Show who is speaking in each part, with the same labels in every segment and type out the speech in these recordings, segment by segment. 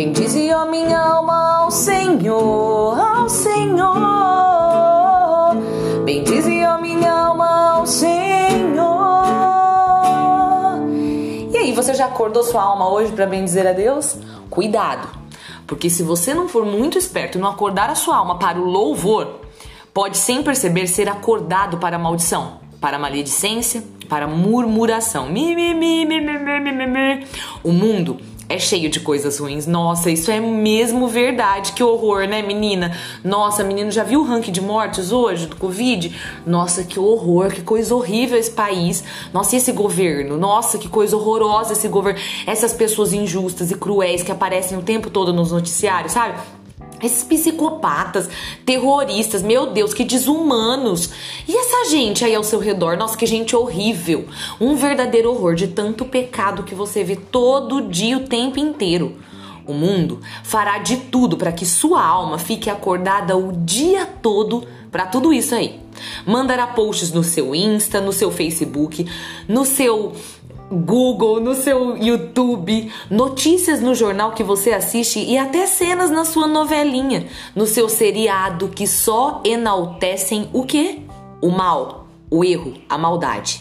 Speaker 1: Bendize a minha alma ao Senhor, ao Senhor. Bendize a minha alma ao Senhor. E aí, você já acordou sua alma hoje para bendizer a Deus? Cuidado, porque se você não for muito esperto e não acordar a sua alma para o louvor, pode sem perceber ser acordado para a maldição, para a maledicência, para a murmuração. Mi, mi, mi, mi, mi, mi, mi, mi. O mundo é cheio de coisas ruins. Nossa, isso é mesmo verdade. Que horror, né, menina? Nossa, menino, já viu o ranking de mortes hoje do Covid? Nossa, que horror, que coisa horrível esse país. Nossa, e esse governo? Nossa, que coisa horrorosa esse governo. Essas pessoas injustas e cruéis que aparecem o tempo todo nos noticiários, sabe? Esses psicopatas, terroristas, meu Deus, que desumanos. E essa gente aí ao seu redor? Nossa, que gente horrível. Um verdadeiro horror de tanto pecado que você vê todo dia, o tempo inteiro. O mundo fará de tudo para que sua alma fique acordada o dia todo para tudo isso aí. Mandará posts no seu Insta, no seu Facebook, no seu Google, no seu YouTube, notícias no jornal que você assiste e até cenas na sua novelinha, no seu seriado que só enaltecem o que? O mal, o erro, a maldade.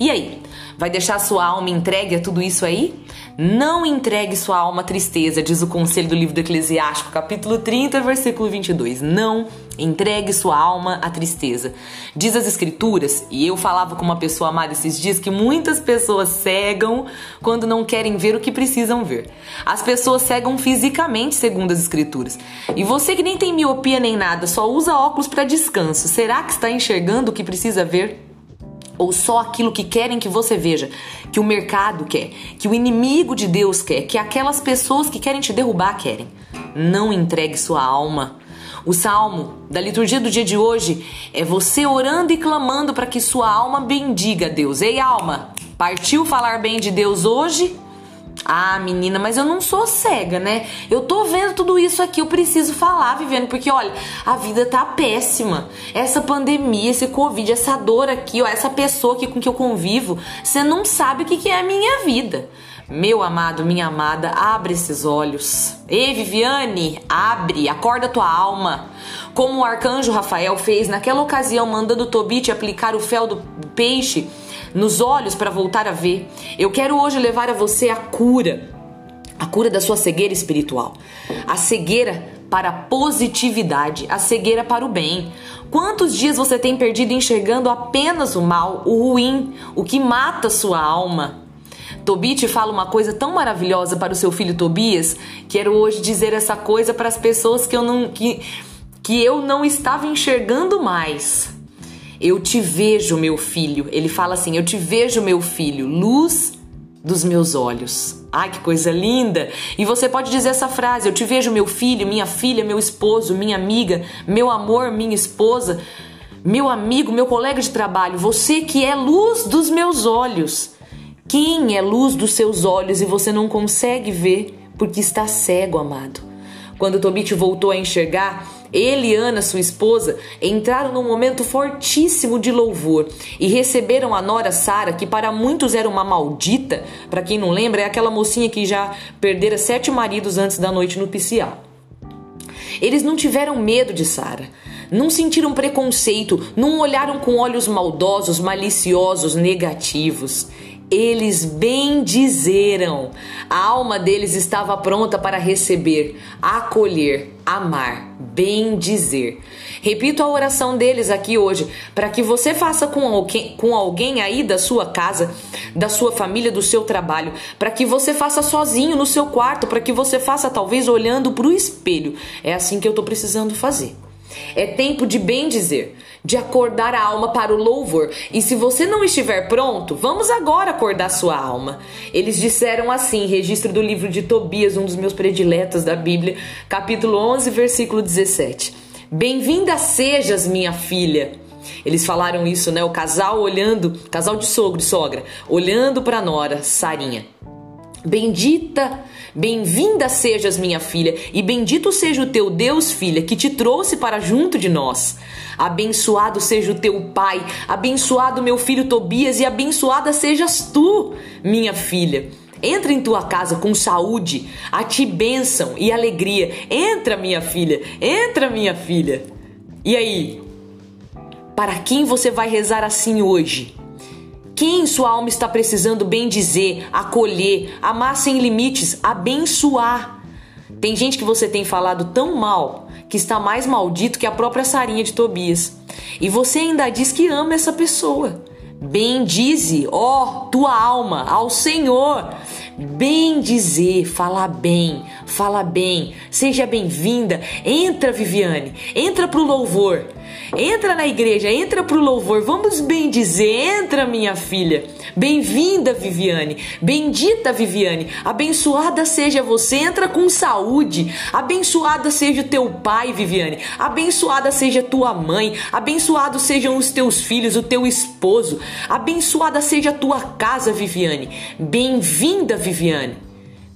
Speaker 1: E aí, vai deixar sua alma entregue a tudo isso aí? Não entregue sua alma à tristeza, diz o conselho do livro do Eclesiástico, capítulo 30, versículo 22. Não entregue sua alma à tristeza. Diz as escrituras, e eu falava com uma pessoa amada esses dias, que muitas pessoas cegam quando não querem ver o que precisam ver. As pessoas cegam fisicamente, segundo as escrituras. E você que nem tem miopia nem nada, só usa óculos para descanso, será que está enxergando o que precisa ver? Ou só aquilo que querem que você veja, que o mercado quer, que o inimigo de Deus quer, que aquelas pessoas que querem te derrubar querem. Não entregue sua alma. O salmo da liturgia do dia de hoje é você orando e clamando para que sua alma bendiga a Deus. Ei, alma, partiu falar bem de Deus hoje? Ah, menina, mas eu não sou cega, né? Eu tô vendo tudo isso aqui, eu preciso falar, vivendo, porque olha, a vida tá péssima. Essa pandemia, esse Covid, essa dor aqui, ó, essa pessoa aqui com que eu convivo, você não sabe o que, que é a minha vida. Meu amado, minha amada, abre esses olhos. Ei, Viviane, abre, acorda tua alma. Como o arcanjo Rafael fez naquela ocasião, mandando Tobit aplicar o fel do peixe nos olhos para voltar a ver. Eu quero hoje levar a você a cura, a cura da sua cegueira espiritual, a cegueira para a positividade, a cegueira para o bem. Quantos dias você tem perdido enxergando apenas o mal, o ruim, o que mata sua alma? Tobit fala uma coisa tão maravilhosa para o seu filho Tobias. Quero hoje dizer essa coisa para as pessoas que eu não que, que eu não estava enxergando mais. Eu te vejo, meu filho. Ele fala assim: Eu te vejo, meu filho, luz dos meus olhos. Ai, que coisa linda! E você pode dizer essa frase: Eu te vejo, meu filho, minha filha, meu esposo, minha amiga, meu amor, minha esposa, meu amigo, meu colega de trabalho, você que é luz dos meus olhos. Quem é luz dos seus olhos e você não consegue ver porque está cego, amado? Quando Tobit voltou a enxergar, ele e Ana, sua esposa, entraram num momento fortíssimo de louvor e receberam a nora Sara, que para muitos era uma maldita. Para quem não lembra, é aquela mocinha que já perdera sete maridos antes da noite nupcial. Eles não tiveram medo de Sara, não sentiram preconceito, não olharam com olhos maldosos, maliciosos, negativos eles bendizeram. A alma deles estava pronta para receber, acolher, amar, bendizer. Repito a oração deles aqui hoje, para que você faça com alguém, com alguém aí da sua casa, da sua família, do seu trabalho, para que você faça sozinho no seu quarto, para que você faça talvez olhando para o espelho. É assim que eu estou precisando fazer. É tempo de bem dizer, de acordar a alma para o louvor. E se você não estiver pronto, vamos agora acordar sua alma. Eles disseram assim, registro do livro de Tobias, um dos meus prediletos da Bíblia, capítulo 11, versículo 17. Bem-vinda sejas, minha filha. Eles falaram isso, né? O casal olhando, casal de sogro e sogra, olhando para nora, Sarinha. Bendita Bem-vinda sejas, minha filha, e bendito seja o teu Deus, filha, que te trouxe para junto de nós. Abençoado seja o teu pai, abençoado meu filho Tobias, e abençoada sejas tu, minha filha. Entra em tua casa com saúde, a ti bênção e alegria. Entra, minha filha, entra, minha filha. E aí? Para quem você vai rezar assim hoje? Quem sua alma está precisando bem dizer, acolher, amar sem limites, abençoar? Tem gente que você tem falado tão mal que está mais maldito que a própria Sarinha de Tobias. E você ainda diz que ama essa pessoa. Bendize, ó, tua alma ao Senhor. Bem dizer, fala bem, fala bem, seja bem-vinda. Entra, Viviane, entra pro louvor. Entra na igreja, entra pro louvor. Vamos bem dizer, entra, minha filha. Bem-vinda, Viviane. Bendita, Viviane. Abençoada seja você. Entra com saúde. Abençoada seja o teu pai, Viviane. Abençoada seja tua mãe. Abençoados sejam os teus filhos, o teu esposo. Abençoada seja a tua casa, Viviane. Bem-vinda, Viviane.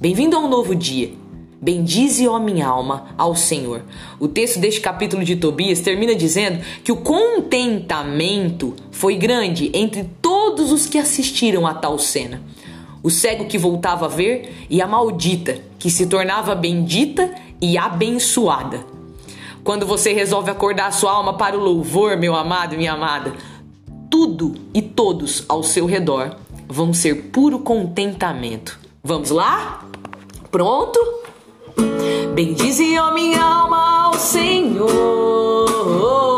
Speaker 1: Bem-vindo a um novo dia. Bendize, ó minha alma, ao Senhor. O texto deste capítulo de Tobias termina dizendo que o contentamento foi grande entre todos os que assistiram a tal cena. O cego que voltava a ver e a maldita que se tornava bendita e abençoada. Quando você resolve acordar sua alma para o louvor, meu amado minha amada, tudo e todos ao seu redor vão ser puro contentamento. Vamos lá? Pronto? Bendize, ó minha alma, ao Senhor.